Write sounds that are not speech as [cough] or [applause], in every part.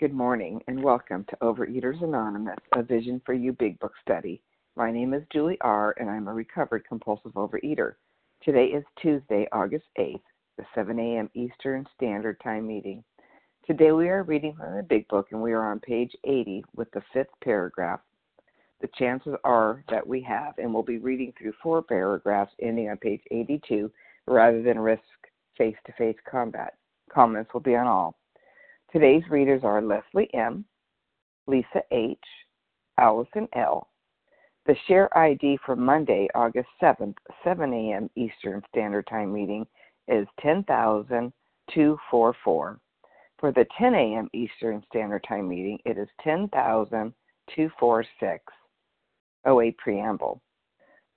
Good morning and welcome to Overeaters Anonymous, a Vision for You Big Book study. My name is Julie R., and I'm a recovered compulsive overeater. Today is Tuesday, August 8th, the 7 a.m. Eastern Standard Time meeting. Today we are reading from the Big Book, and we are on page 80 with the fifth paragraph. The chances are that we have, and we'll be reading through four paragraphs ending on page 82 rather than risk face to face combat. Comments will be on all. Today's readers are Leslie M., Lisa H., Allison L. The share ID for Monday, August 7th, 7 a.m. Eastern Standard Time meeting is 10,244. For the 10 a.m. Eastern Standard Time meeting, it is 10,246. OA Preamble.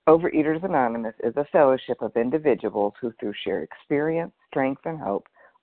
Overeaters Anonymous is a fellowship of individuals who, through shared experience, strength, and hope,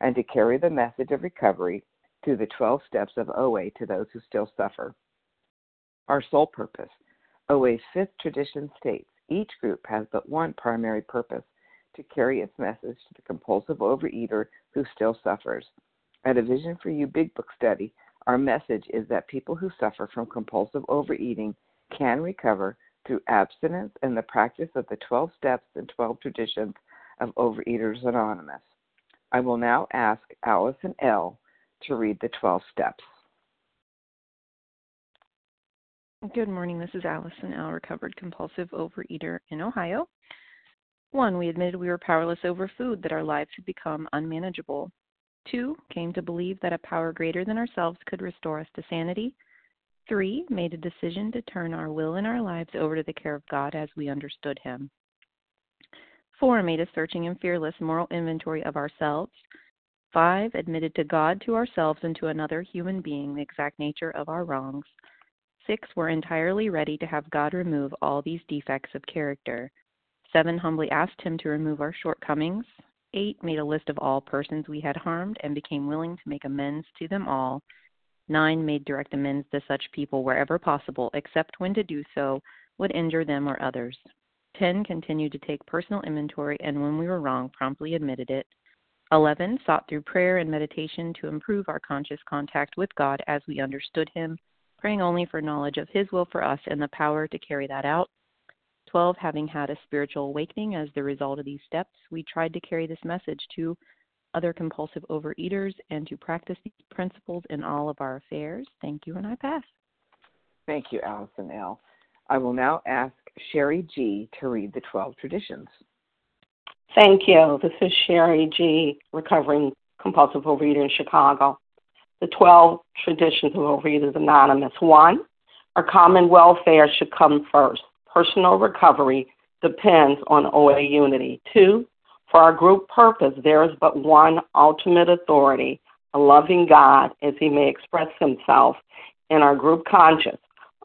and to carry the message of recovery through the 12 steps of OA to those who still suffer. Our sole purpose OA's fifth tradition states each group has but one primary purpose to carry its message to the compulsive overeater who still suffers. At a Vision for You Big Book study, our message is that people who suffer from compulsive overeating can recover through abstinence and the practice of the 12 steps and 12 traditions of Overeaters Anonymous. I will now ask Allison L. to read the 12 steps. Good morning. This is Allison L., recovered compulsive overeater in Ohio. One, we admitted we were powerless over food, that our lives had become unmanageable. Two, came to believe that a power greater than ourselves could restore us to sanity. Three, made a decision to turn our will and our lives over to the care of God as we understood Him. Four, made a searching and fearless moral inventory of ourselves. Five, admitted to God, to ourselves, and to another human being the exact nature of our wrongs. Six, were entirely ready to have God remove all these defects of character. Seven, humbly asked Him to remove our shortcomings. Eight, made a list of all persons we had harmed and became willing to make amends to them all. 9. Made direct amends to such people wherever possible, except when to do so would injure them or others. 10. Continued to take personal inventory and when we were wrong, promptly admitted it. 11. Sought through prayer and meditation to improve our conscious contact with God as we understood Him, praying only for knowledge of His will for us and the power to carry that out. 12. Having had a spiritual awakening as the result of these steps, we tried to carry this message to other compulsive overeaters and to practice these principles in all of our affairs. Thank you, and I pass. Thank you, Allison L. I will now ask Sherry G. to read the 12 traditions. Thank you. This is Sherry G., recovering compulsive overeater in Chicago. The 12 traditions of Overeaters Anonymous. One, our common welfare should come first. Personal recovery depends on OA unity. Two, for our group purpose, there is but one ultimate authority, a loving God, as he may express himself in our group conscience.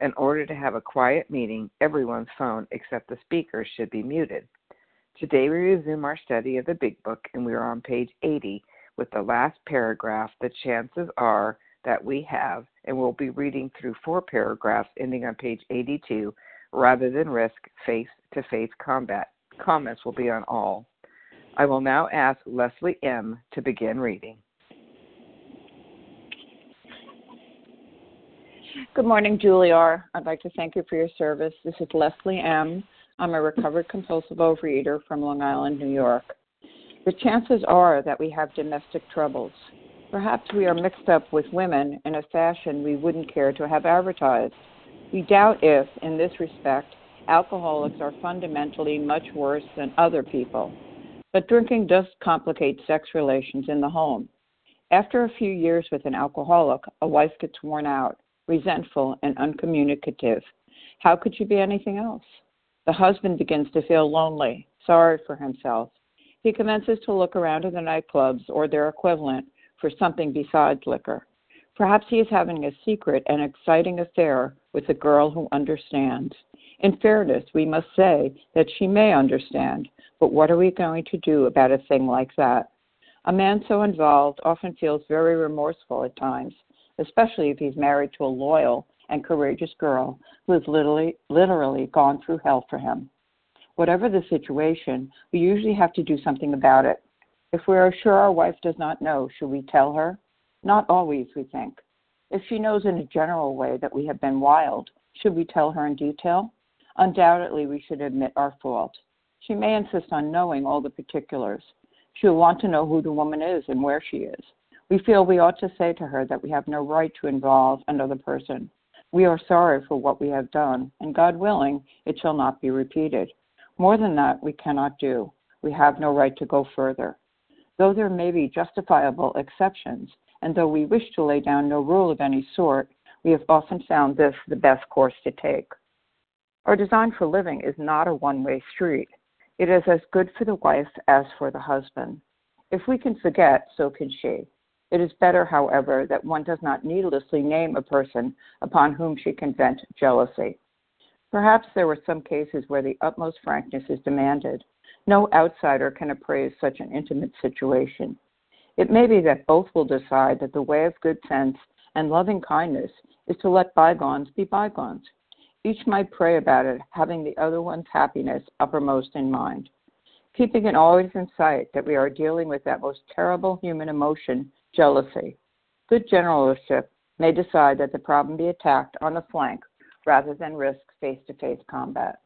In order to have a quiet meeting, everyone's phone except the speaker should be muted. Today we resume our study of the Big Book and we are on page 80 with the last paragraph. The chances are that we have, and we'll be reading through four paragraphs ending on page 82 rather than risk face to face combat. Comments will be on all. I will now ask Leslie M. to begin reading. Good morning, Julie R. I'd like to thank you for your service. This is Leslie M. I'm a recovered compulsive overeater from Long Island, New York. The chances are that we have domestic troubles. Perhaps we are mixed up with women in a fashion we wouldn't care to have advertised. We doubt if, in this respect, alcoholics are fundamentally much worse than other people. But drinking does complicate sex relations in the home. After a few years with an alcoholic, a wife gets worn out, resentful, and uncommunicative. How could she be anything else? The husband begins to feel lonely, sorry for himself. He commences to look around in the nightclubs or their equivalent for something besides liquor. Perhaps he is having a secret and exciting affair with a girl who understands. In fairness, we must say that she may understand, but what are we going to do about a thing like that? A man so involved often feels very remorseful at times, especially if he's married to a loyal and courageous girl who has literally, literally gone through hell for him. Whatever the situation, we usually have to do something about it. If we are sure our wife does not know, should we tell her? Not always, we think. If she knows in a general way that we have been wild, should we tell her in detail? Undoubtedly, we should admit our fault. She may insist on knowing all the particulars. She will want to know who the woman is and where she is. We feel we ought to say to her that we have no right to involve another person. We are sorry for what we have done, and God willing, it shall not be repeated. More than that, we cannot do. We have no right to go further. Though there may be justifiable exceptions, and though we wish to lay down no rule of any sort, we have often found this the best course to take. Our design for living is not a one way street. It is as good for the wife as for the husband. If we can forget, so can she. It is better, however, that one does not needlessly name a person upon whom she can vent jealousy. Perhaps there were some cases where the utmost frankness is demanded, no outsider can appraise such an intimate situation. It may be that both will decide that the way of good sense and loving kindness is to let bygones be bygones. Each might pray about it, having the other one's happiness uppermost in mind. Keeping it always in sight that we are dealing with that most terrible human emotion, jealousy. Good generalship may decide that the problem be attacked on the flank rather than risk face to face combat.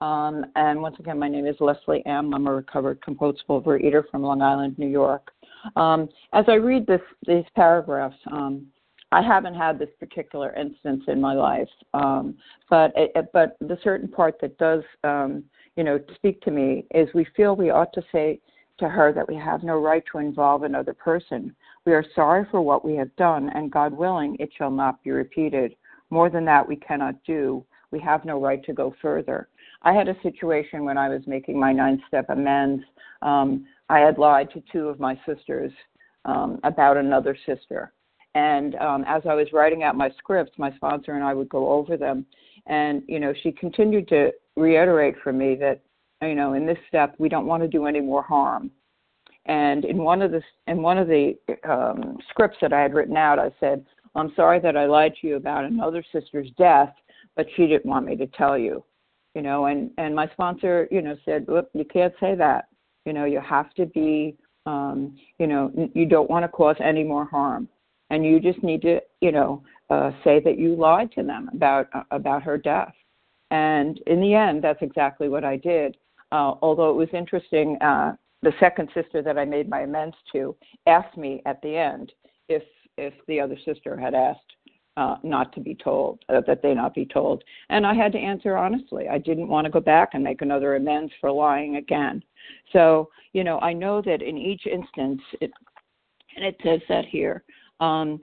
Um, and once again, my name is Leslie M. I'm a recovered compulsive overeater from Long Island, New York. Um, as I read this, these paragraphs, um, I haven't had this particular instance in my life, um, but it, but the certain part that does, um, you know, speak to me is we feel we ought to say to her that we have no right to involve another person. We are sorry for what we have done, and God willing, it shall not be repeated. More than that, we cannot do. We have no right to go further. I had a situation when I was making my nine step amends. Um, I had lied to two of my sisters um, about another sister. And um, as I was writing out my scripts, my sponsor and I would go over them. And, you know, she continued to reiterate for me that, you know, in this step, we don't want to do any more harm. And in one of the in one of the um, scripts that I had written out, I said, "I'm sorry that I lied to you about another sister's death, but she didn't want me to tell you." You know, and and my sponsor, you know, said, "Look, you can't say that. You know, you have to be, um, you know, you don't want to cause any more harm, and you just need to, you know, uh, say that you lied to them about uh, about her death." And in the end, that's exactly what I did. Uh, although it was interesting, uh, the second sister that I made my amends to asked me at the end if if the other sister had asked uh, not to be told uh, that they not be told, and I had to answer honestly. I didn't want to go back and make another amends for lying again. So you know, I know that in each instance, it, and it says that here, um,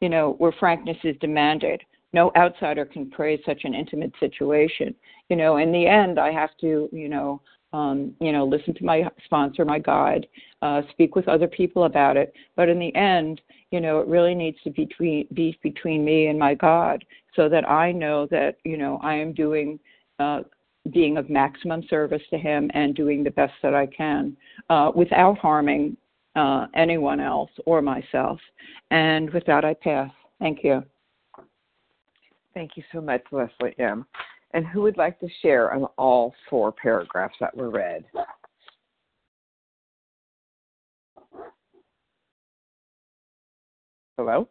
you know, where frankness is demanded. No outsider can praise such an intimate situation. You know, in the end, I have to, you know, um, you know, listen to my sponsor, my guide, uh, speak with other people about it. But in the end, you know, it really needs to be between, be between me and my God so that I know that, you know, I am doing, uh, being of maximum service to Him and doing the best that I can uh, without harming uh, anyone else or myself. And with that, I pass. Thank you. Thank you so much, Leslie M. And who would like to share on all four paragraphs that were read? Hello?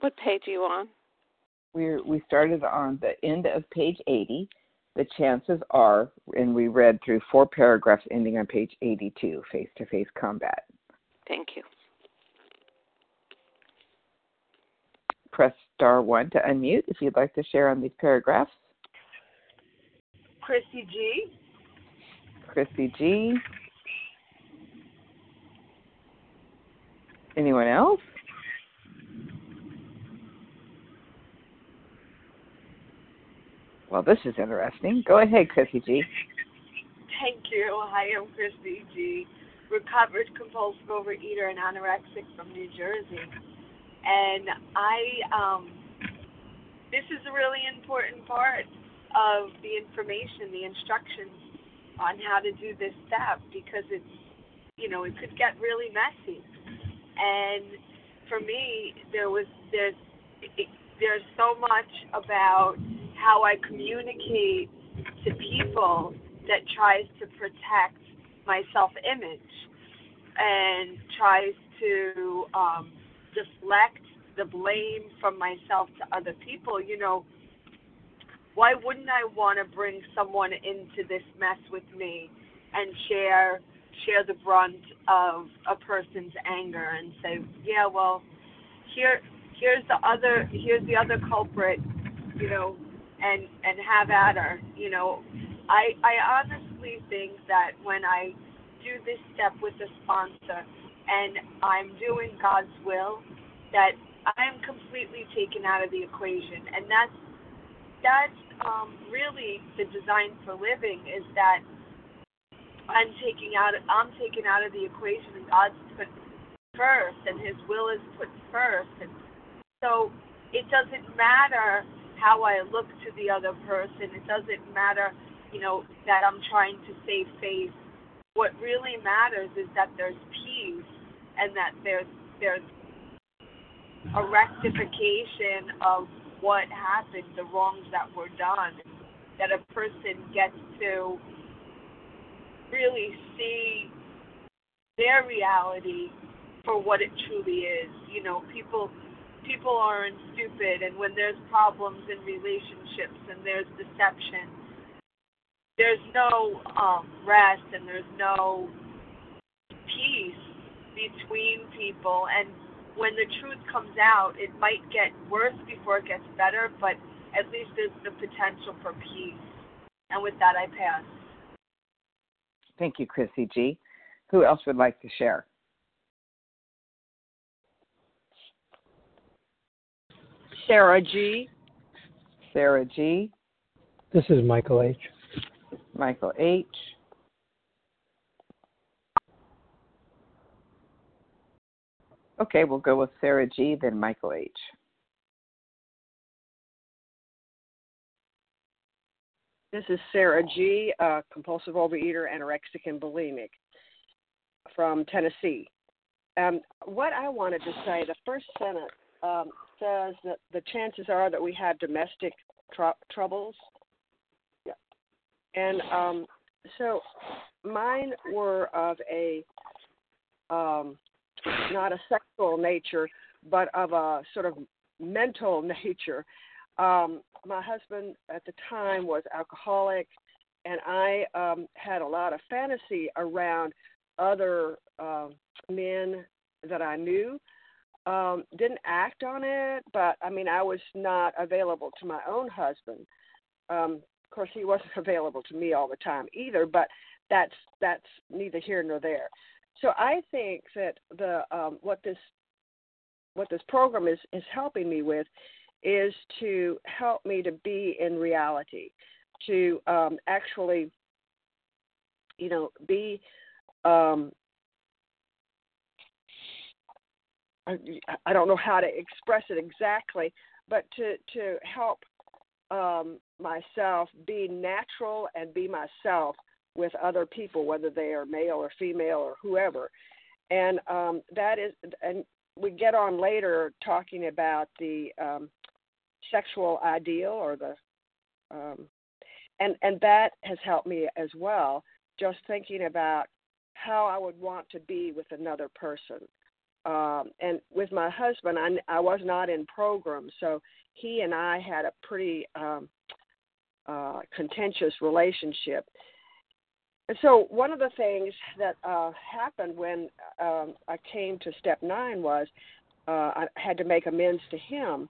What page are you on? We we started on the end of page 80. The chances are, and we read through four paragraphs ending on page 82, face to face combat. Thank you. Press star one to unmute if you'd like to share on these paragraphs. Chrissy G. Chrissy G. Anyone else? Well, this is interesting. Go ahead, Chrissy G. Thank you. Hi, I'm Chrissy G recovered compulsive overeater and anorexic from New Jersey. And I, um, this is a really important part of the information, the instructions on how to do this step because it's, you know, it could get really messy. And for me, there was, there's, it, there's so much about how I communicate to people that tries to protect my self image and tries to um, deflect the blame from myself to other people, you know, why wouldn't I want to bring someone into this mess with me and share share the brunt of a person's anger and say, yeah, well, here here's the other here's the other culprit, you know, and and have at her, you know. I I honestly think that when I do this step with a sponsor and I'm doing God's will, that I am completely taken out of the equation. And that's that's um, really the design for living is that I'm taking out I'm taken out of the equation and God's put first and his will is put first and so it doesn't matter how I look to the other person. It doesn't matter, you know, that I'm trying to save face what really matters is that there's peace and that there's there's a rectification of what happened, the wrongs that were done, that a person gets to really see their reality for what it truly is. You know, people people aren't stupid and when there's problems in relationships and there's deception there's no um, rest and there's no peace between people and when the truth comes out, it might get worse before it gets better, but at least there's the potential for peace. And with that, I pass. Thank you, Chrissy G. Who else would like to share? Sarah G. Sarah G. This is Michael H. Michael H. Okay, we'll go with Sarah G, then Michael H. This is Sarah G, uh, compulsive overeater, anorexic, and bulimic from Tennessee. Um, what I wanted to say, the first sentence um, says that the chances are that we have domestic tr- troubles. Yeah. And um, so mine were of a um, not a sexual nature, but of a sort of mental [laughs] nature. Um, my husband at the time was alcoholic, and I um, had a lot of fantasy around other uh, men that I knew. Um, didn't act on it, but I mean, I was not available to my own husband. Um, of course, he wasn't [laughs] available to me all the time either, but that's that's neither here nor there. So I think that the um, what this what this program is is helping me with is to help me to be in reality, to um, actually, you know, be. Um, I, I don't know how to express it exactly, but to to help um, myself be natural and be myself with other people, whether they are male or female or whoever. And um, that is, and we get on later talking about the um, sexual ideal or the, um, and and that has helped me as well. Just thinking about how I would want to be with another person. Um, and with my husband, I, I was not in program, so he and I had a pretty um, uh, contentious relationship. And so one of the things that uh, happened when um, I came to step nine was uh, I had to make amends to him,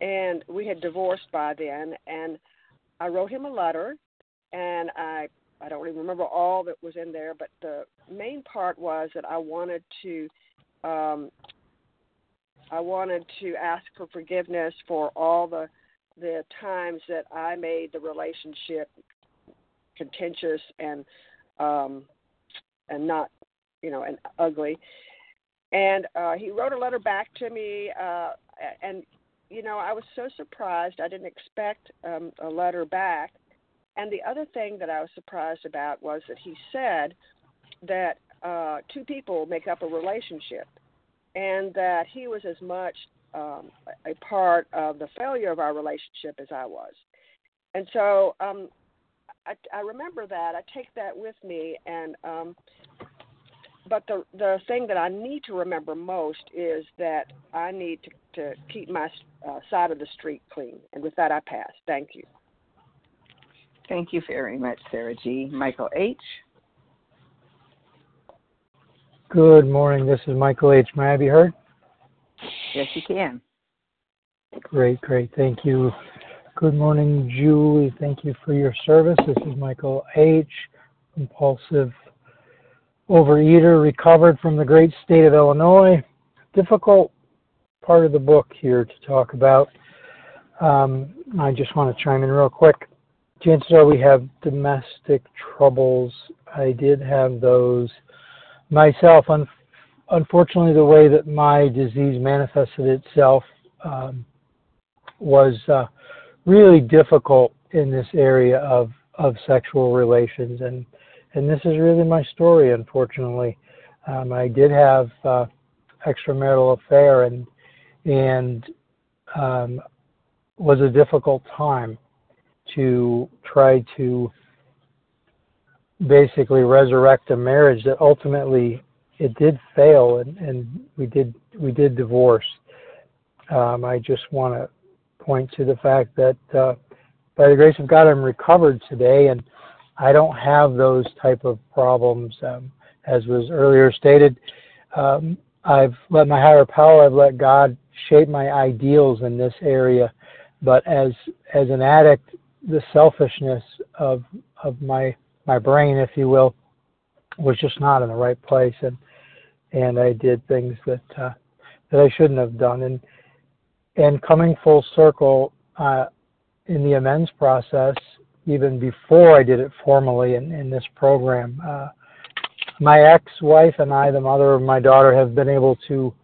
and we had divorced by then. And I wrote him a letter, and I I don't even remember all that was in there, but the main part was that I wanted to um, I wanted to ask for forgiveness for all the the times that I made the relationship contentious and um, and not you know and ugly. And uh, he wrote a letter back to me, uh, and you know I was so surprised. I didn't expect um, a letter back. And the other thing that I was surprised about was that he said that uh, two people make up a relationship, and that he was as much um, a part of the failure of our relationship as I was. And so um, I, I remember that. I take that with me, and um, but the the thing that I need to remember most is that I need to to keep my uh, side of the street clean. And with that, I pass. Thank you. Thank you very much, Sarah G. Michael H. Good morning. This is Michael H. May I be heard? Yes, you can. Great, great. Thank you. Good morning, Julie. Thank you for your service. This is Michael H., compulsive overeater, recovered from the great state of Illinois. Difficult part of the book here to talk about. Um, I just want to chime in real quick. Chances are we have domestic troubles. I did have those myself. Un- unfortunately, the way that my disease manifested itself um, was uh, really difficult in this area of of sexual relations and and this is really my story unfortunately um, I did have uh, extramarital affair and and um, was a difficult time to try to basically resurrect a marriage that ultimately it did fail and, and we did we did divorce um, I just want to point to the fact that uh, by the grace of God, I'm recovered today, and I don't have those type of problems. Um, as was earlier stated, um, I've let my higher power, I've let God shape my ideals in this area. But as as an addict, the selfishness of of my my brain, if you will, was just not in the right place, and and I did things that uh, that I shouldn't have done. And and coming full circle uh, in the amends process, even before I did it formally in, in this program, uh, my ex-wife and I, the mother of my daughter, have been able to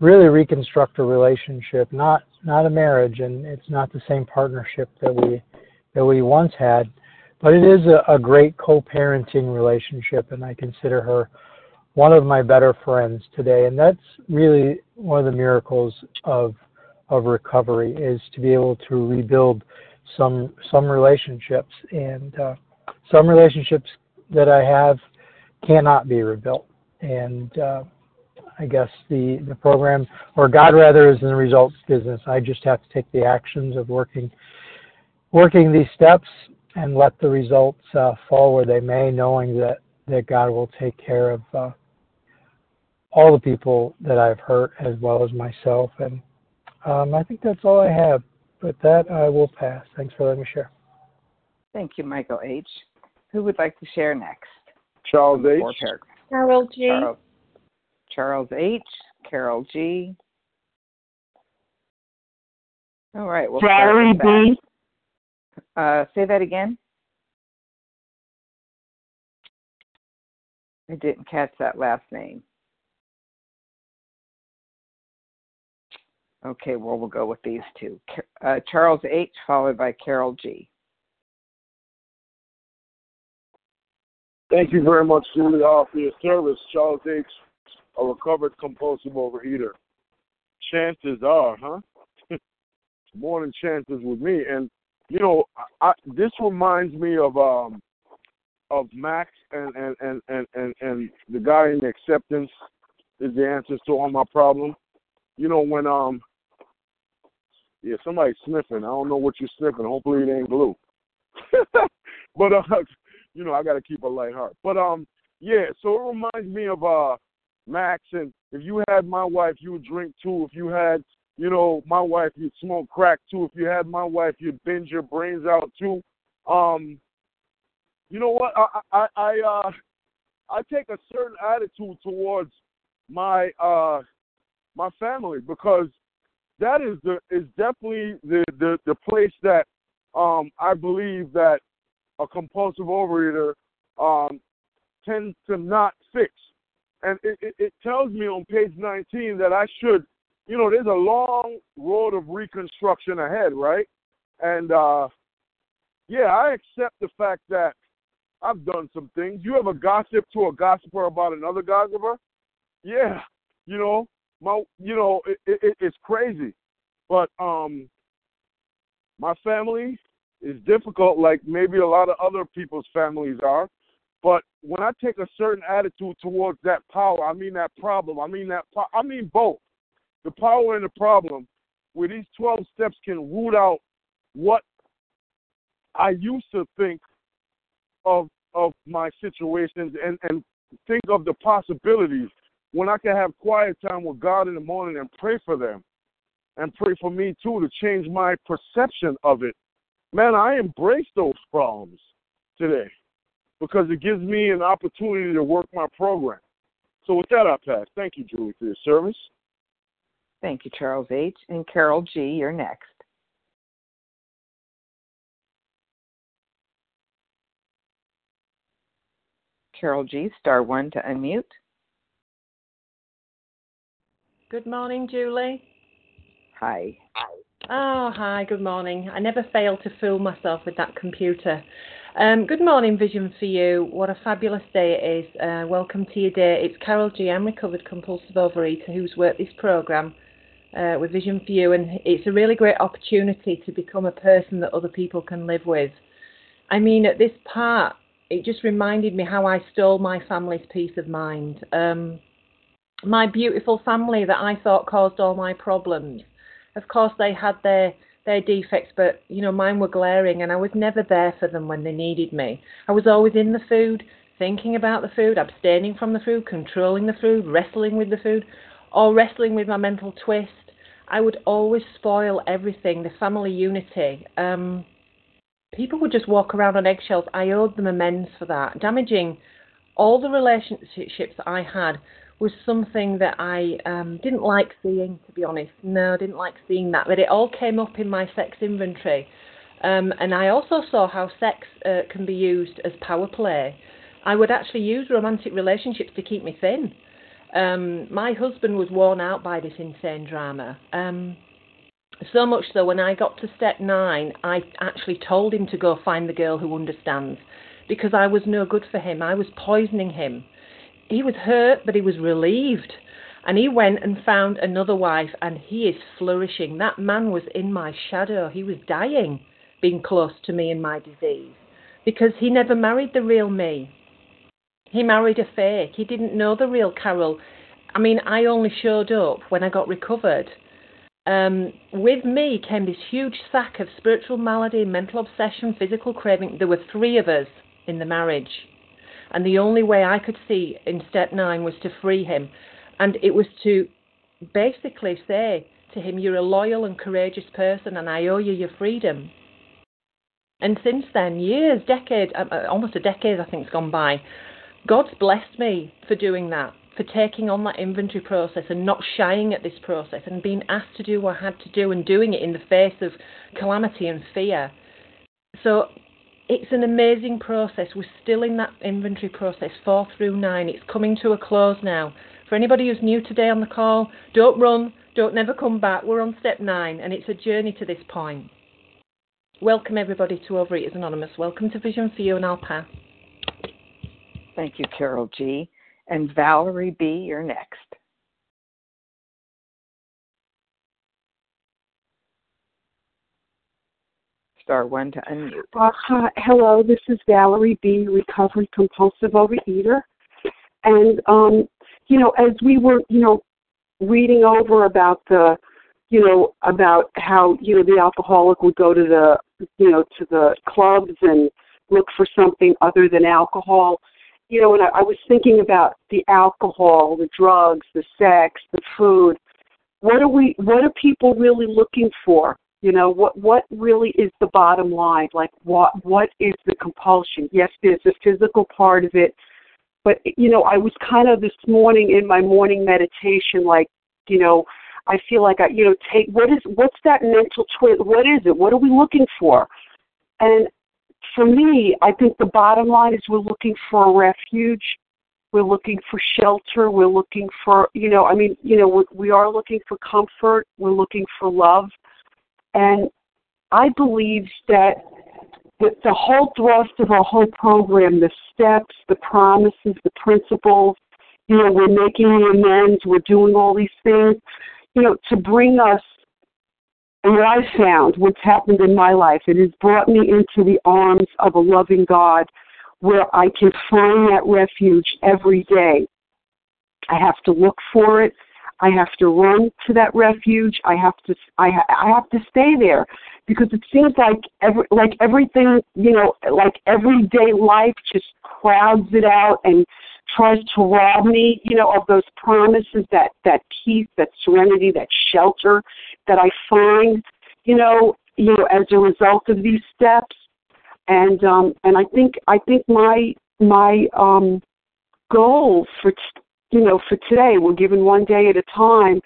really reconstruct a relationship, not not a marriage, and it's not the same partnership that we that we once had, but it is a, a great co-parenting relationship, and I consider her one of my better friends today, and that's really one of the miracles of of recovery is to be able to rebuild some some relationships, and uh, some relationships that I have cannot be rebuilt, and uh, I guess the, the program, or God rather, is in the results business. I just have to take the actions of working working these steps and let the results uh, fall where they may, knowing that, that God will take care of uh, all the people that I've hurt as well as myself. And um, I think that's all I have. With that, I will pass. Thanks for letting me share. Thank you, Michael H. Who would like to share next? Charles H. Carol G. Charles. Charles H., Carol G. All right, we'll Valerie B. Uh, say that again. I didn't catch that last name. Okay, well, we'll go with these two. Uh, Charles H., followed by Carol G. Thank you very much, Julie, for your service. Charles H a recovered compulsive overeater. Chances are, huh? [laughs] More than chances with me. And you know, I, this reminds me of um of Max and and and and and, and the guy in acceptance is the answers to all my problems. You know when um yeah somebody's sniffing. I don't know what you're sniffing. Hopefully it ain't glue. [laughs] but uh, you know I got to keep a light heart. But um yeah, so it reminds me of uh Max, and if you had my wife, you would drink too. If you had, you know, my wife, you'd smoke crack too. If you had my wife, you'd binge your brains out too. Um, you know what? I I I uh I take a certain attitude towards my uh my family because that is the is definitely the the the place that um I believe that a compulsive overeater um tends to not fix and it, it, it tells me on page 19 that I should, you know, there's a long road of reconstruction ahead, right? And uh, yeah, I accept the fact that I've done some things. You ever gossip to a gossiper about another gossiper? Yeah, you know, my, you know, it, it, it's crazy, but um, my family is difficult, like maybe a lot of other people's families are. But when I take a certain attitude towards that power, I mean that problem. I mean that. I mean both. The power and the problem, where these twelve steps can root out what I used to think of of my situations and and think of the possibilities when I can have quiet time with God in the morning and pray for them and pray for me too to change my perception of it. Man, I embrace those problems today because it gives me an opportunity to work my program. So with that, I pass. Thank you, Julie, for your service. Thank you, Charles H. And Carol G., you're next. Carol G., star one to unmute. Good morning, Julie. Hi. Oh, hi, good morning. I never fail to fool myself with that computer. Um, good morning, Vision for You. What a fabulous day it is. Uh, welcome to your day. It's Carol G. I'm recovered compulsive overeater who's worked this program uh, with Vision for You, and it's a really great opportunity to become a person that other people can live with. I mean, at this part, it just reminded me how I stole my family's peace of mind. Um, my beautiful family that I thought caused all my problems. Of course, they had their their defects, but you know mine were glaring, and I was never there for them when they needed me. I was always in the food, thinking about the food, abstaining from the food, controlling the food, wrestling with the food, or wrestling with my mental twist. I would always spoil everything, the family unity. Um, people would just walk around on eggshells. I owed them amends for that. Damaging all the relationships I had was something that I um, didn't like seeing, to be honest. No, I didn't like seeing that. But it all came up in my sex inventory. Um, and I also saw how sex uh, can be used as power play. I would actually use romantic relationships to keep me thin. Um, my husband was worn out by this insane drama. Um, so much so, when I got to step nine, I actually told him to go find the girl who understands because I was no good for him. I was poisoning him. He was hurt, but he was relieved. And he went and found another wife, and he is flourishing. That man was in my shadow. He was dying being close to me in my disease because he never married the real me. He married a fake. He didn't know the real Carol. I mean, I only showed up when I got recovered. Um, with me came this huge sack of spiritual malady, mental obsession, physical craving. There were three of us in the marriage. And the only way I could see in step nine was to free him. And it was to basically say to him, You're a loyal and courageous person, and I owe you your freedom. And since then, years, decades, uh, uh, almost a decade, I think, has gone by. God's blessed me for doing that, for taking on that inventory process and not shying at this process and being asked to do what I had to do and doing it in the face of calamity and fear. So it's an amazing process. We're still in that inventory process, four through nine. It's coming to a close now. For anybody who's new today on the call, don't run, don't never come back. We're on step nine, and it's a journey to this point. Welcome, everybody, to Overeaters Anonymous. Welcome to Vision for You, and I'll pass. Thank you, Carol G. And Valerie B., you're next. Star one to unmute. Uh, hi, hello, this is Valerie B., recovered compulsive overeater. And, um, you know, as we were, you know, reading over about the you know, about how, you know, the alcoholic would go to the, you know, to the clubs and look for something other than alcohol. You know, and I, I was thinking about the alcohol, the drugs, the sex, the food. What are we, what are people really looking for? You know, what, what really is the bottom line? Like what, what is the compulsion? Yes, there's a physical part of it, but, you know, I was kind of this morning in my morning meditation, like, you know, I feel like I, you know, take what is what's that mental twist? What is it? What are we looking for? And for me, I think the bottom line is we're looking for a refuge. We're looking for shelter. We're looking for, you know, I mean, you know, we, are looking for comfort. We're looking for love. And I believe that the, the whole thrust of our whole program, the steps, the promises, the principles, you know, we're making the amends, we're doing all these things you know, to bring us, and what I've found, what's happened in my life, it has brought me into the arms of a loving God where I can find that refuge every day. I have to look for it. I have to run to that refuge. I have to I, ha- I have to stay there because it seems like every like everything you know like everyday life just crowds it out and tries to rob me, you know, of those promises, that that peace, that serenity, that shelter that I find, you know, you know, as a result of these steps. And um, and I think I think my my um, goal for you know for today, we're given one day at a time,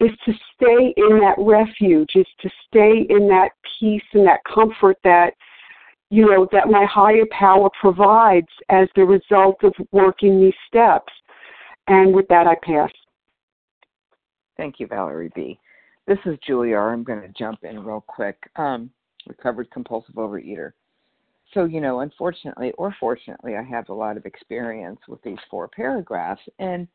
is to stay in that refuge, is to stay in that peace and that comfort that you know, that my higher power provides as the result of working these steps. And with that, I pass. Thank you, Valerie B. This is Julia. I'm going to jump in real quick. Um, recovered compulsive overeater. So, you know, unfortunately or fortunately, I have a lot of experience with these four paragraphs. And,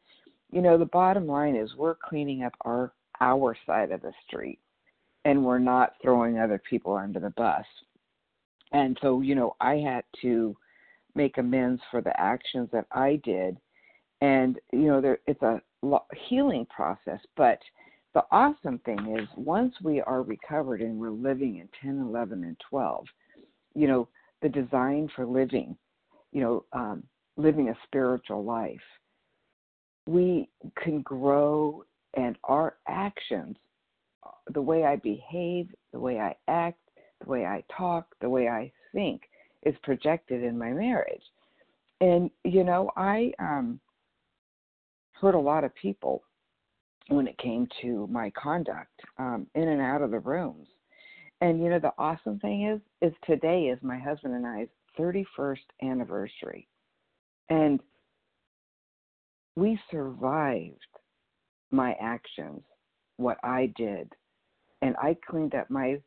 you know, the bottom line is we're cleaning up our our side of the street and we're not throwing other people under the bus and so you know i had to make amends for the actions that i did. And you know there it's a healing process. But the awesome thing is once we are recovered and we're living in 10 11 and 12 you know the design for living you know um living a spiritual life, we can grow and our actions, the way I behave, the way I act, the way I talk, the way I think is projected in my marriage. And you know, I um hurt a lot of people when it came to my conduct um in and out of the rooms. And you know the awesome thing is is today is my husband and I's 31st anniversary. And we survived my actions, what I did, and I cleaned up my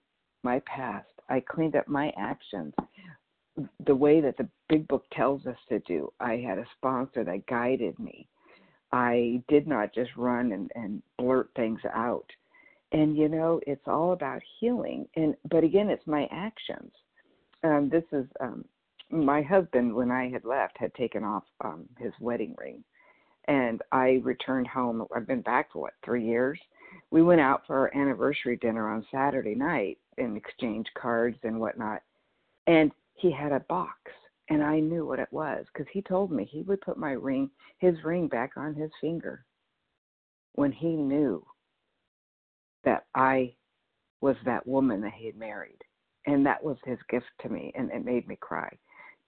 my past. I cleaned up my actions the way that the big book tells us to do. I had a sponsor that guided me. I did not just run and, and blurt things out. And you know, it's all about healing. And but again, it's my actions. Um, this is um, my husband. When I had left, had taken off um, his wedding ring, and I returned home. I've been back for what three years. We went out for our anniversary dinner on Saturday night and exchange cards and whatnot. And he had a box, and I knew what it was because he told me he would put my ring, his ring, back on his finger when he knew that I was that woman that he had married. And that was his gift to me, and it made me cry.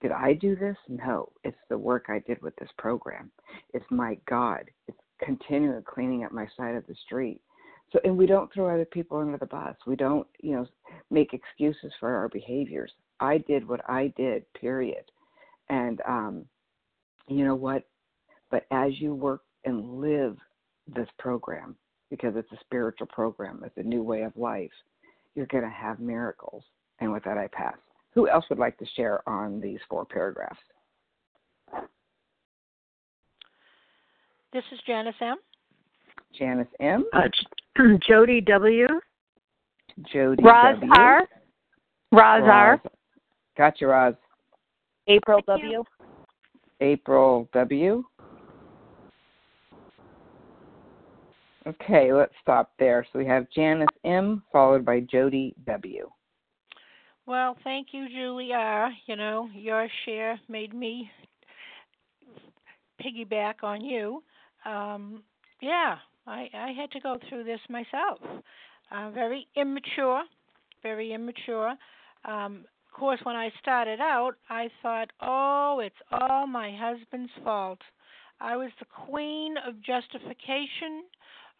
Did I do this? No. It's the work I did with this program. It's my God. It's continually cleaning up my side of the street. So, and we don't throw other people under the bus. We don't, you know, make excuses for our behaviors. I did what I did, period. And um, you know what? But as you work and live this program, because it's a spiritual program, it's a new way of life, you're going to have miracles. And with that, I pass. Who else would like to share on these four paragraphs? This is Janice M. Janice M. Uh, [clears throat] Jody W. Jody Roz W. R. Roz R. Gotcha, Roz. April W. April W. Okay, let's stop there. So we have Janice M. followed by Jody W. Well, thank you, Julie R. You know, your share made me piggyback on you. Um, yeah, I, I had to go through this myself. Uh, very immature, very immature. Um, of course, when I started out, I thought, oh, it's all my husband's fault. I was the queen of justification,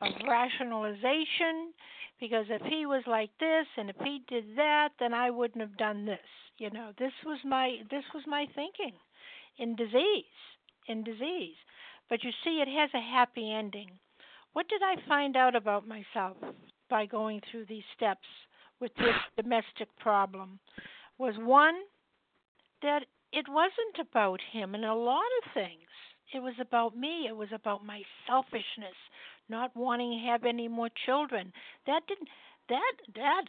of rationalization, because if he was like this and if he did that, then I wouldn't have done this. You know, this was my this was my thinking in disease, in disease. But you see, it has a happy ending. What did I find out about myself by going through these steps with this [sighs] domestic problem? was one that it wasn't about him in a lot of things. It was about me. It was about my selfishness, not wanting to have any more children. That didn't that that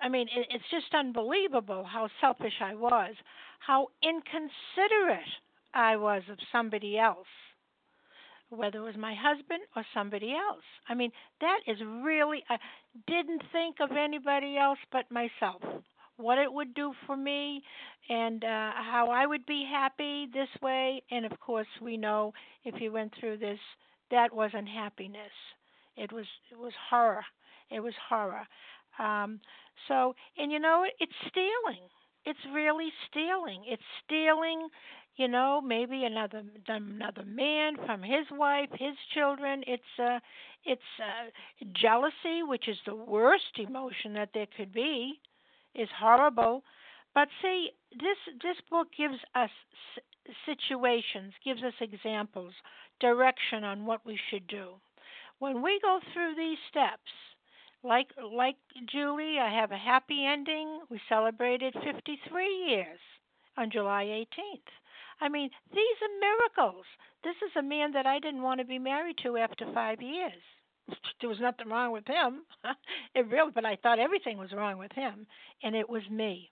I mean, it, it's just unbelievable how selfish I was, how inconsiderate I was of somebody else, whether it was my husband or somebody else. I mean, that is really, I didn't think of anybody else but myself what it would do for me and uh, how I would be happy this way. And of course, we know if you went through this, that wasn't happiness. It was it was horror. It was horror. Um, so, and you know, it's stealing. It's really stealing. It's stealing. You know, maybe another another man from his wife, his children. It's uh, it's uh, jealousy, which is the worst emotion that there could be is horrible. But see, this this book gives us situations, gives us examples, direction on what we should do. When we go through these steps, like like Julie, I have a happy ending. We celebrated 53 years on July 18th. I mean, these are miracles. This is a man that I didn't want to be married to after 5 years. [laughs] there was nothing wrong with him. [laughs] it really, but I thought everything was wrong with him, and it was me.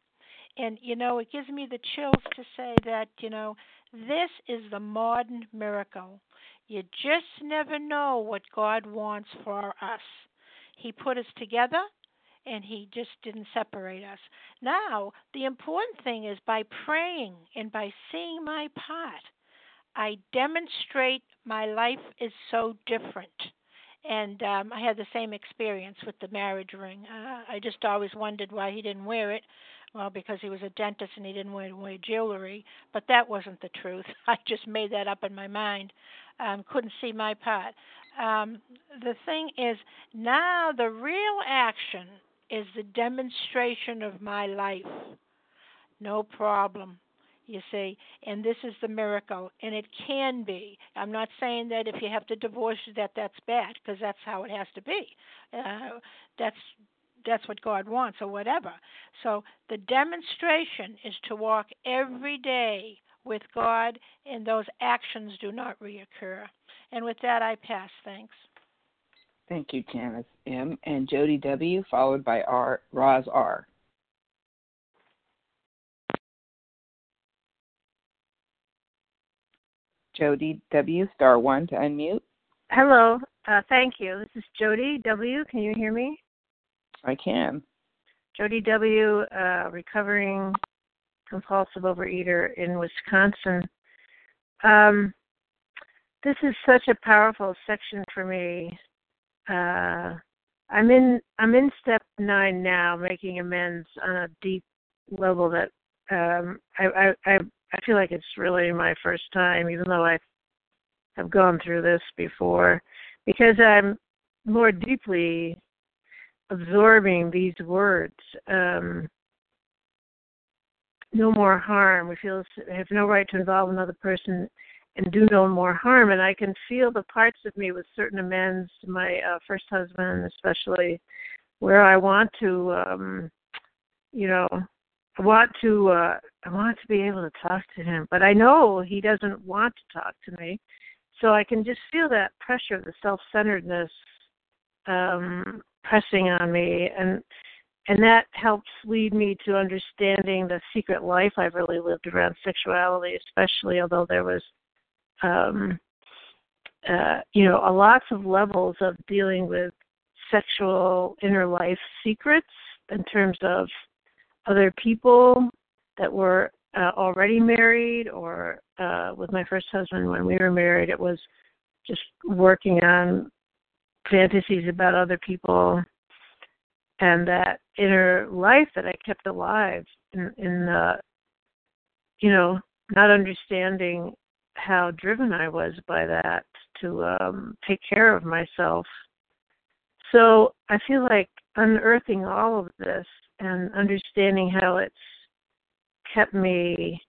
And you know, it gives me the chills to say that you know this is the modern miracle. You just never know what God wants for us. He put us together, and He just didn't separate us. Now, the important thing is by praying and by seeing my part. I demonstrate my life is so different. And um, I had the same experience with the marriage ring. Uh, I just always wondered why he didn't wear it. Well, because he was a dentist and he didn't wear, wear jewelry. But that wasn't the truth. [laughs] I just made that up in my mind. Um, couldn't see my part. Um, the thing is, now the real action is the demonstration of my life. No problem you see and this is the miracle and it can be. I'm not saying that if you have to divorce that that's bad because that's how it has to be. Uh, that's that's what god wants or whatever. So the demonstration is to walk every day with god and those actions do not reoccur. And with that i pass. Thanks thank you janice m and jody w followed by r roz r Jody W. Star one to unmute. Hello. Uh, thank you. This is Jody W. Can you hear me? I can. Jody W. Uh, recovering compulsive overeater in Wisconsin. Um, this is such a powerful section for me. Uh, I'm in I'm in step nine now, making amends on a deep level that um, I, I, I feel like it's really my first time, even though I have gone through this before, because I'm more deeply absorbing these words. Um, no more harm. We feel have no right to involve another person and do no more harm. And I can feel the parts of me with certain amends to my uh, first husband, especially where I want to, um, you know, I want to uh I want to be able to talk to him, but I know he doesn't want to talk to me. So I can just feel that pressure the self-centeredness um pressing on me and and that helps lead me to understanding the secret life I've really lived around sexuality, especially although there was um uh you know, a lots of levels of dealing with sexual inner life secrets in terms of other people that were uh, already married or uh, with my first husband when we were married it was just working on fantasies about other people. And that inner life that I kept alive in, in uh, you know not understanding how driven I was by that to um, take care of myself. So I feel like unearthing all of this and understanding how it's kept me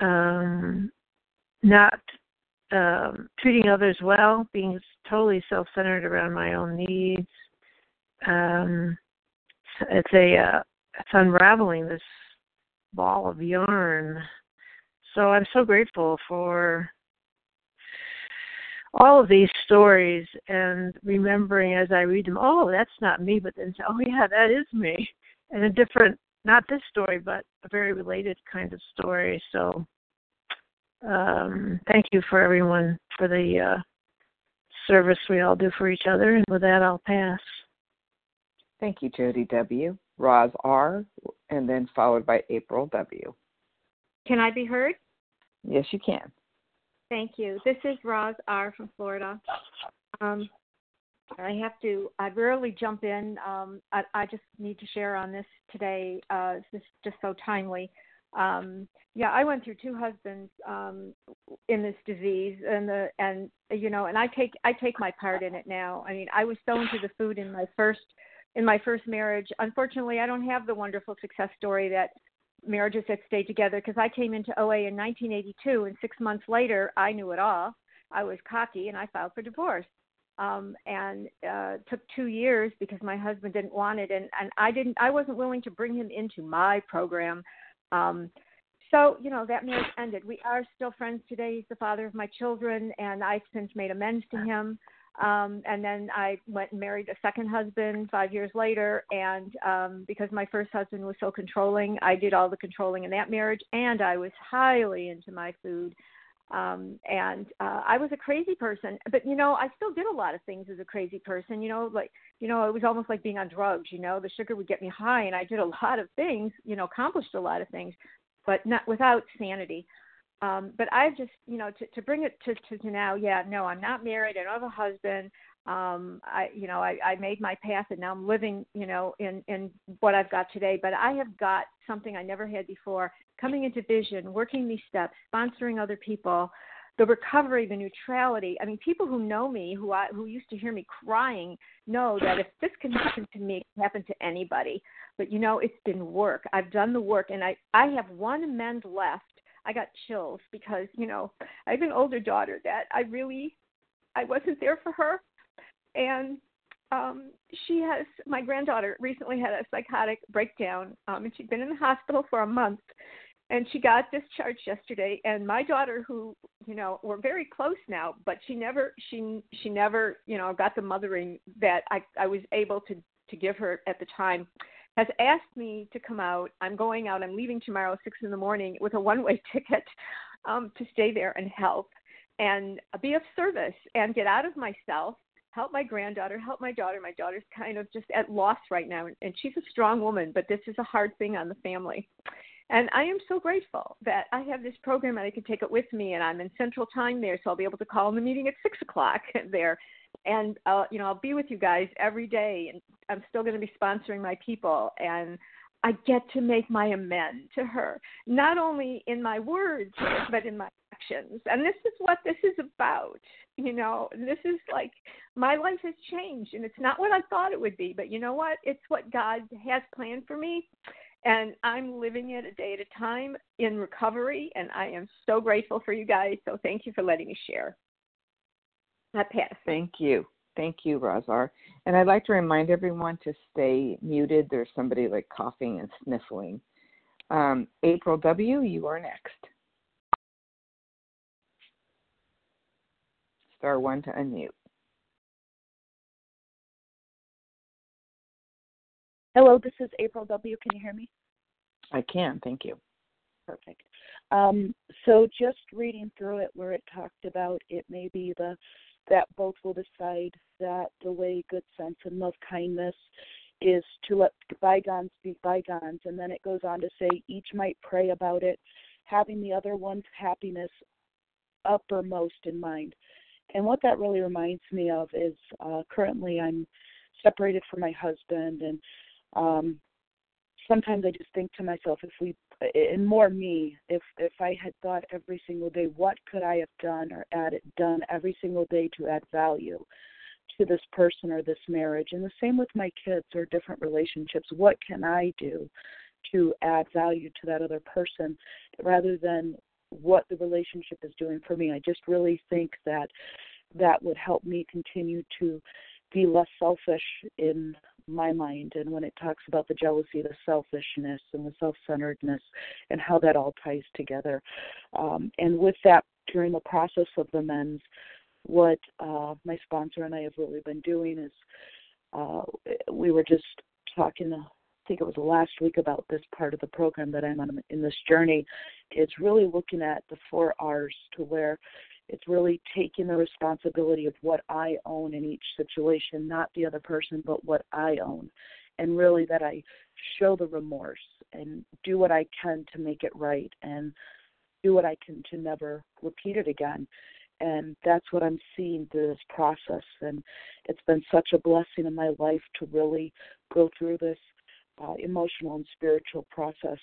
um, not um, treating others well, being totally self-centered around my own needs. Um, it's a uh, it's unraveling this ball of yarn. So I'm so grateful for all of these stories and remembering as I read them, oh, that's not me, but then say, oh yeah, that is me. And a different not this story but a very related kind of story. So um, thank you for everyone for the uh, service we all do for each other. And with that i'll pass. Thank you jody w. Roz r. and then followed by april w. Can i be heard yes you can thank you this is roz r from florida um, I have to. I rarely jump in. Um, I, I just need to share on this today. Uh, this is just so timely. Um, yeah, I went through two husbands um, in this disease, and the and you know, and I take I take my part in it now. I mean, I was so into the food in my first in my first marriage. Unfortunately, I don't have the wonderful success story that marriages that stayed together because I came into OA in 1982, and six months later, I knew it all. I was cocky, and I filed for divorce. Um and uh took 2 years because my husband didn't want it and and I didn't I wasn't willing to bring him into my program. Um so you know that marriage ended. We are still friends today. He's the father of my children and I've since made amends to him um and then I went and married a second husband 5 years later. And um because my first husband was so controlling I did all the controlling in that marriage. And I was highly into my food. Um and uh i was a crazy person. But you know i still did a lot of things as a crazy person you know like you know it was almost like being on drugs you know the sugar would get me high and i did a lot of things you know accomplished a lot of things but not without sanity Um, but I've just, you know, to, to bring it to, to, to now, yeah, no, I'm not married. I don't have a husband. Um, I, you know, I, I made my path and now I'm living, you know, in, in what I've got today. But I have got something I never had before coming into vision, working these steps, sponsoring other people, the recovery, the neutrality. I mean, people who know me, who I, who used to hear me crying, know that if this can happen to me, it can happen to anybody. But you know, it's been work. I've done the work, and I I have one amend left. I got chills because you know I have an older daughter that I really I wasn't there for her, and um she has my granddaughter recently had a psychotic breakdown um and she'd been in the hospital for a month and she got discharged yesterday. And my daughter who you know we're very close now but she never she she never you know got the mothering that i i was able to to give her at the time has asked me to come out i'm going out i'm leaving tomorrow six in the morning with a one way [laughs] ticket um to stay there and help and be of service and get out of myself help my granddaughter help my daughter my daughter's kind of just at loss right now and she's a strong woman but this is a hard thing on the family and I am so grateful that I have this program and I can take it with me. And I'm in Central Time there, so I'll be able to call in the meeting at six o'clock [laughs] there. And uh, you know, I'll be with you guys every day, and I'm still going to be sponsoring my people. And I get to make my amend to her, not only in my words but in my actions. And this is what this is about. You know, this is like my life has changed, and it's not what I thought it would be. But you know what? It's what God has planned for me and I'm living it a day at a time in recovery, and I am so grateful for you guys. So thank you for letting me share. I pass. Thank you. Thank you, Roz R. And I'd like to remind everyone to stay muted. There's somebody like coughing and sniffling. Um, April W., you are next. Star one to unmute. Hello, this is April W. Can you hear me? I can, thank you. Perfect. Um, so just reading through it where it talked about it may be the that both will decide that the way good sense and love kindness is to let bygones be bygones. And then it goes on to say each might pray about it having the other one's happiness uppermost in mind. And what that really reminds me of is uh currently i'm separated from my husband and um sometimes I just think to myself, if we, and more me, if if I had thought every single day, what could I have done or added done every single day to add value to this person or this marriage, and the same with my kids or different relationships. What can I do to add value to that other person, rather than what the relationship is doing for me? I just really think that that would help me continue to be less selfish in my mind and when it talks about the jealousy the selfishness and the self-centeredness and how that all ties together. Um, and with that during the process of the men's what uh, my sponsor and i have really been doing is uh, we were just talking think it was last week about this part of the program that I'm on in this journey. It's really looking at the four R's to where it's really taking the responsibility of what I own in each situation, not the other person, but what I own. And really that I show the remorse and do what I can to make it right and do what I can to never repeat it again. And that's what I'm seeing through this process. And it's been such a blessing in my life to really go through this uh, emotional and spiritual process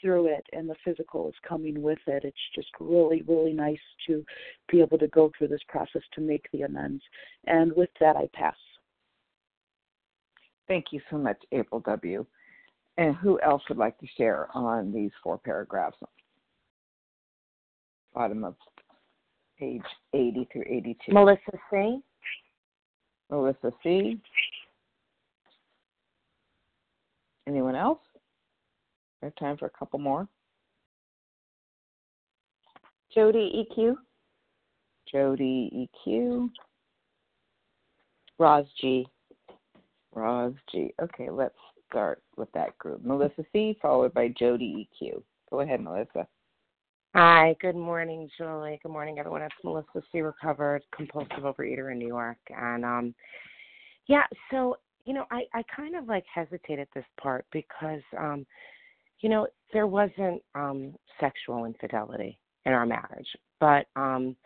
through it and the physical is coming with it. It's just really, really nice to be able to go through this process to make the amends. And with that, I pass. Thank you so much, April W. And who else would like to share on these four paragraphs? Bottom of page 80 through 82. Melissa C. Melissa C. Anyone else? We have time for a couple more. Jody EQ. Jody EQ. Roz G. Roz G. Okay, let's start with that group. Melissa C, followed by Jody EQ. Go ahead, Melissa. Hi, good morning, Julie. Good morning, everyone. It's Melissa C, recovered compulsive overeater in New York. And um yeah, so you know, I, I kind of like hesitate at this part because um you know, there wasn't um, sexual infidelity. in our marriage. But um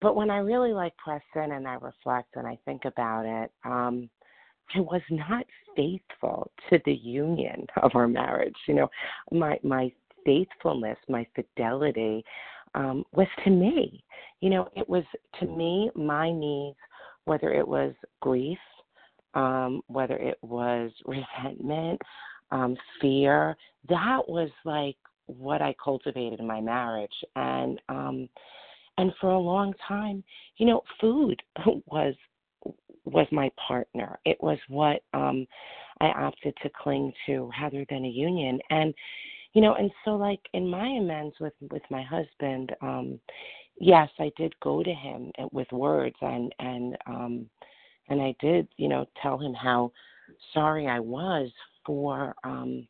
but when I really like press in and I reflect and I think about it, um, I was not faithful to the union of our marriage. You know, my my faithfulness, my fidelity um, was to me. You know, it was to me my needs, whether it was grief, um, whether it was resentment, um, fear. That was like what I cultivated in my marriage, and um, and for a long time, you know, food [laughs] was was my partner. It was what um I opted to cling to rather than a union. And you know, and so like in my amends with with my husband, um yes, I did go to him with words and and um and I did, you know, tell him how sorry I was for um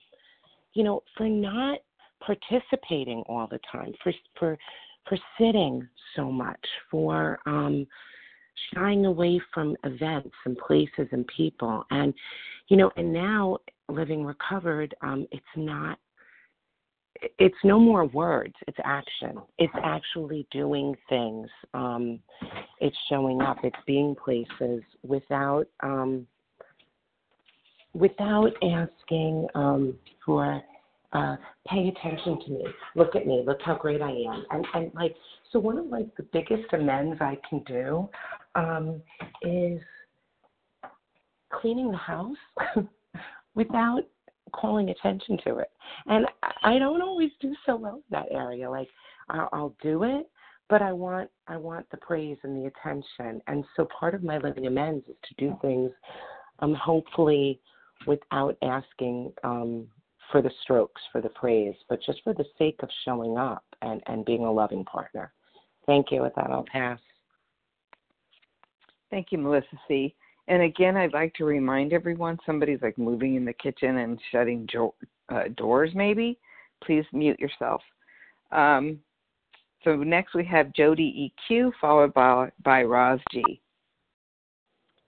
you know, for not participating all the time, for for for sitting so much, for um shying away from events and places and people. And you know and now living recovered um it's not it's no more words it's action. It's actually doing things. Um it's showing up it's being places without um without asking um for uh pay attention to me. Look at me look how great i am. And and like so one of like the biggest amends i can do um is cleaning the house [laughs] without calling attention to it. And I don't always do so well in that area. Like I'll, do it, but I want I want the praise and the attention. And so part of my living amends is to do things, um, hopefully without asking um, for the strokes, for the praise, but just for the sake of showing up and and being a loving partner. Thank you. With that, I'll pass. Thank you, Melissa C. And again, I'd like to remind everyone somebody's like moving in the kitchen and shutting jo- uh, doors, maybe. Please mute yourself. Um, so next we have Jody EQ, followed by, by Roz G.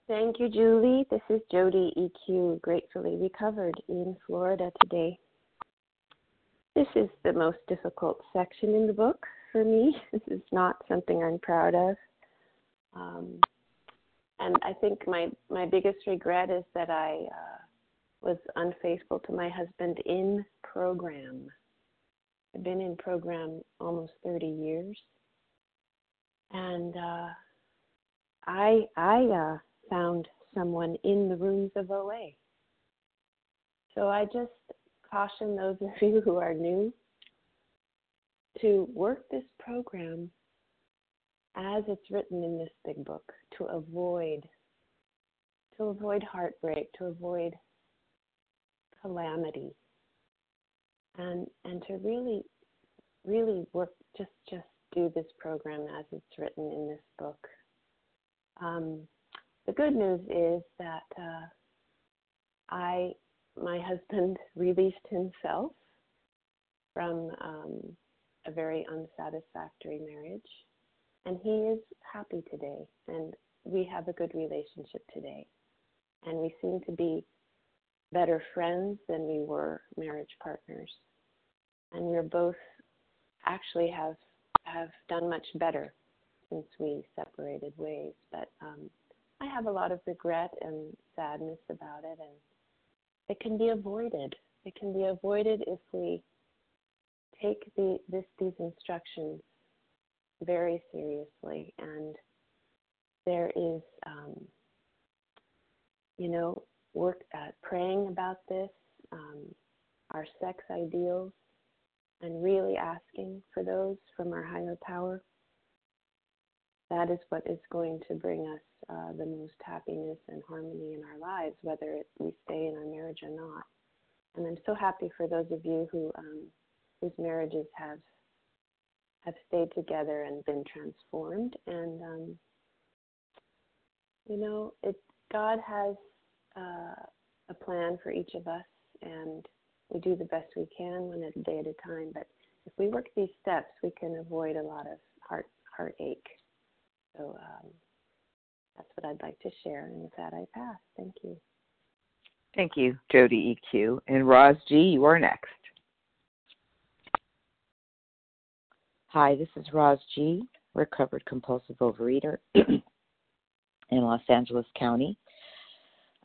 Thank you, Julie. This is Jody EQ, gratefully recovered in Florida today. This is the most difficult section in the book for me. [laughs] This is not something I'm proud of. Um, and I think my my biggest regret is that I uh, was unfaithful to my husband in program. I've been in program almost 30 years, and uh, I I uh, found someone in the rooms of OA. So I just caution those of [laughs] you who are new to work this program as it's written in this big book to avoid to avoid heartbreak to avoid calamity and and to really really work just just do this program as it's written in this book. Um, the good news is that uh, I my husband [laughs] released himself from um, a very unsatisfactory marriage and he is happy today. And we have a good relationship today. And we seem to be better friends than we were marriage partners. And we're both actually have have done much better since we separated ways. But um i have a lot of regret and sadness about it. And it can be avoided. It can be avoided if we take the this these instructions very seriously and there is um, you know work at praying about this um, our sex ideals and really asking for those from our higher power. That is what is going to bring us uh, the most happiness and harmony in our lives whether it, we stay in our marriage or not. And i'm so happy for those of you who um, whose marriages have have stayed together and been transformed. And um, you know, it God has uh, a plan for each of us, and we do the best we can one day at a time. But if we work these steps, we can avoid a lot of heart heartache. So um, that's what I'd like to share. And with that, I pass. Thank you. Thank you, Jody EQ. And Roz G, you are next. Hi, this is Roz G., recovered compulsive overeater [clears throat] in Los Angeles County.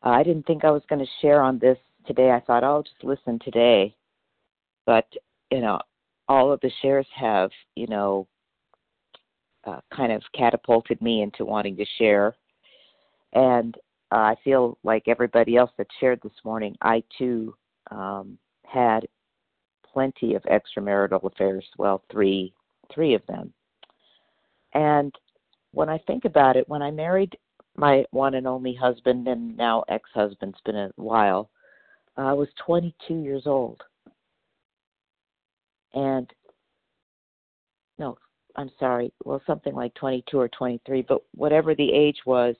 Uh, I didn't think I was going to share on this today. I thought I'll just listen today. But, you know, all of the shares have, you know, uh, kind of catapulted me into wanting to share. And uh, I feel like everybody else that shared this morning, I too um, had plenty of extramarital affairs. Well, three, three of them. And when I think about it, when I married my one and only husband and now ex-husband, it's been a while. I was 22 years old, and no, I'm sorry, well, something like 22 or 23, but whatever the age was,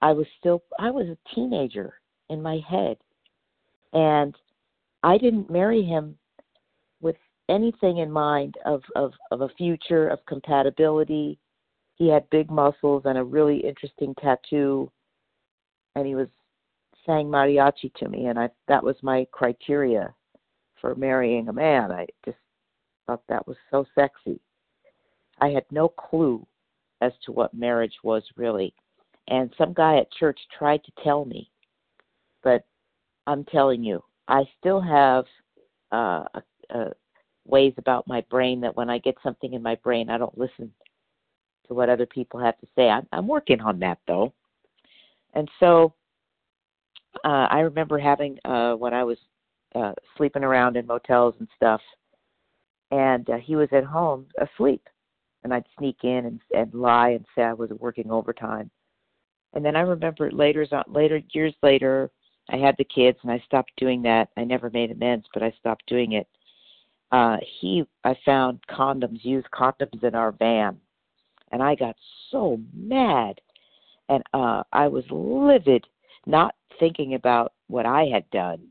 I was still I was a teenager in my head, and I didn't marry him anything in mind of of of a future of compatibility. He had big muscles and a really interesting tattoo, and he was sang mariachi to me, and I that was my criteria for marrying a man. I just thought that was so sexy. I had no clue as to what marriage was really. And some guy at church tried to tell me, but I'm telling you, I still have uh, uh, ways about my brain that when I get something in my brain, I don't listen to what other people have to say. I'm, I'm working on that though. And so uh, I remember having uh, when I was uh, sleeping around in motels and stuff, and uh, he was at home asleep, and I'd sneak in and, and lie and say I was working overtime. And then I remember later, later years later, I had the kids and I stopped doing that. I never made amends, but I stopped doing it. Uh, he, I found condoms, used condoms in our van, and I got so mad, and uh, I was livid, not thinking about what I had done.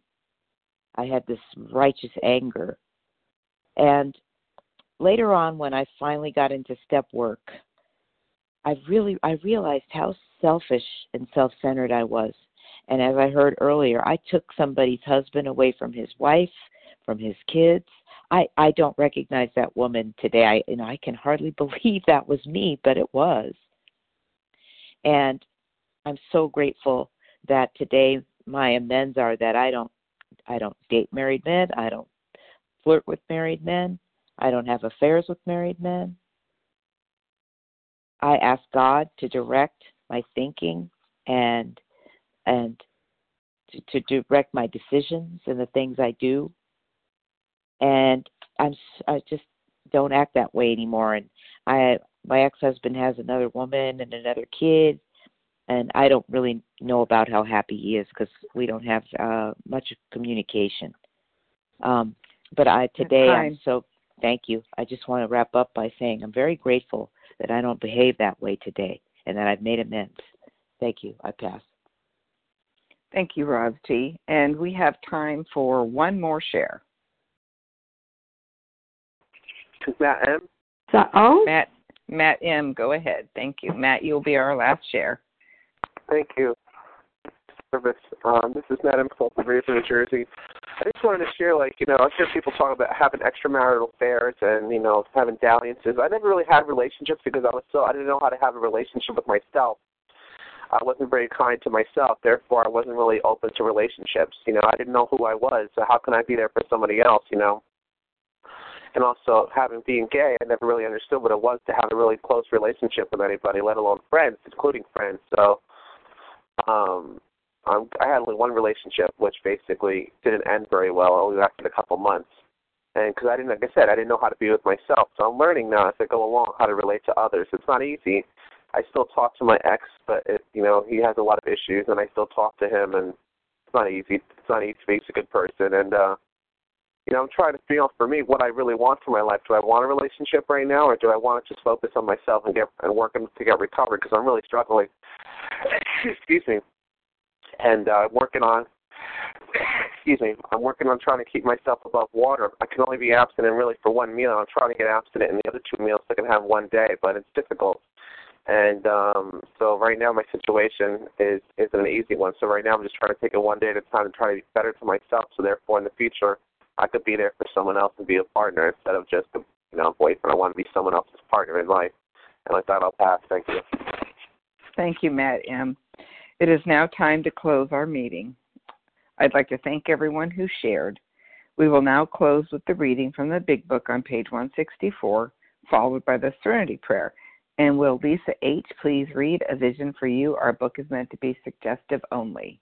I had this righteous anger. And later on when I finally got into step work, I really I realized how selfish and self-centered I was. And as I heard earlier, I took somebody's husband away from his wife, from his kids. I I don't recognize that woman today. I you know I can hardly [laughs] believe that was me, but it was. And I'm so grateful that today my amends are that I don't I don't date married men, I don't flirt with married men, I don't have affairs with married men. I ask God to direct my thinking and and to, to direct my decisions and the things I do. And I'm I just don't act that way anymore. And I my ex husband has another woman and another kid, and I don't really know about how happy he is because we don't have uh, much communication. Um, but I today I'm so thank you. I just want to wrap up by saying I'm very grateful that I don't behave that way today and that I've made amends. Thank you. I pass. Thank you, T. And we have time for one more share. Matt M. So, oh, Matt Matt M. Go ahead. Thank you, Matt. You'll be our last share. Thank you. Service. Um, this is Matt M. from New Jersey. I just wanted to share, like, you know, I hear people talk about having extramarital affairs and, you know, having dalliances. I never really had relationships because I was so, I didn't know how to have a relationship with myself. I wasn't very kind to myself, therefore I wasn't really open to relationships. You know, I didn't know who I was, so how can I be there for somebody else, you know? And also having being gay, I never really understood what it was to have a really close relationship with anybody, let alone friends, including friends. So um um, I had only one relationship, which basically didn't end very well. Only lasted a couple months, and because I didn't, like I said, I didn't know how to be with myself. So I'm learning now as I go along how to relate to others. It's not easy. I still talk to my ex, but it, you know he has a lot of issues, and I still talk to him, and it's not easy. It's not easy He's a good person, and uh, you know I'm trying to feel for me what I really want for my life. Do I want a relationship right now, or do I want to just focus on myself and get and working to get recovered? Because I'm really struggling. [coughs] Excuse me and uh, working on [coughs] excuse me, I'm working on trying to keep myself above water. I can only be abstinent really for one meal. I'm trying to get abstinent in the other two meals so I can have one day, but it's difficult. And um so right now my situation is isn't an easy one. So right now I'm just trying to take it one day at a time and try to be better to myself so therefore in the future I could be there for someone else and be a partner instead of just you know, boyfriend. I want to be someone else's partner in life. And with that, I'll pass. Thank you. Thank you, Matt M. It is now time to close our meeting. I'd like to thank everyone who shared. We will now close with the reading from the Big Book on page 164, followed by the Serenity Prayer. And will Lisa H. please read A Vision for You? Our book is meant to be suggestive only.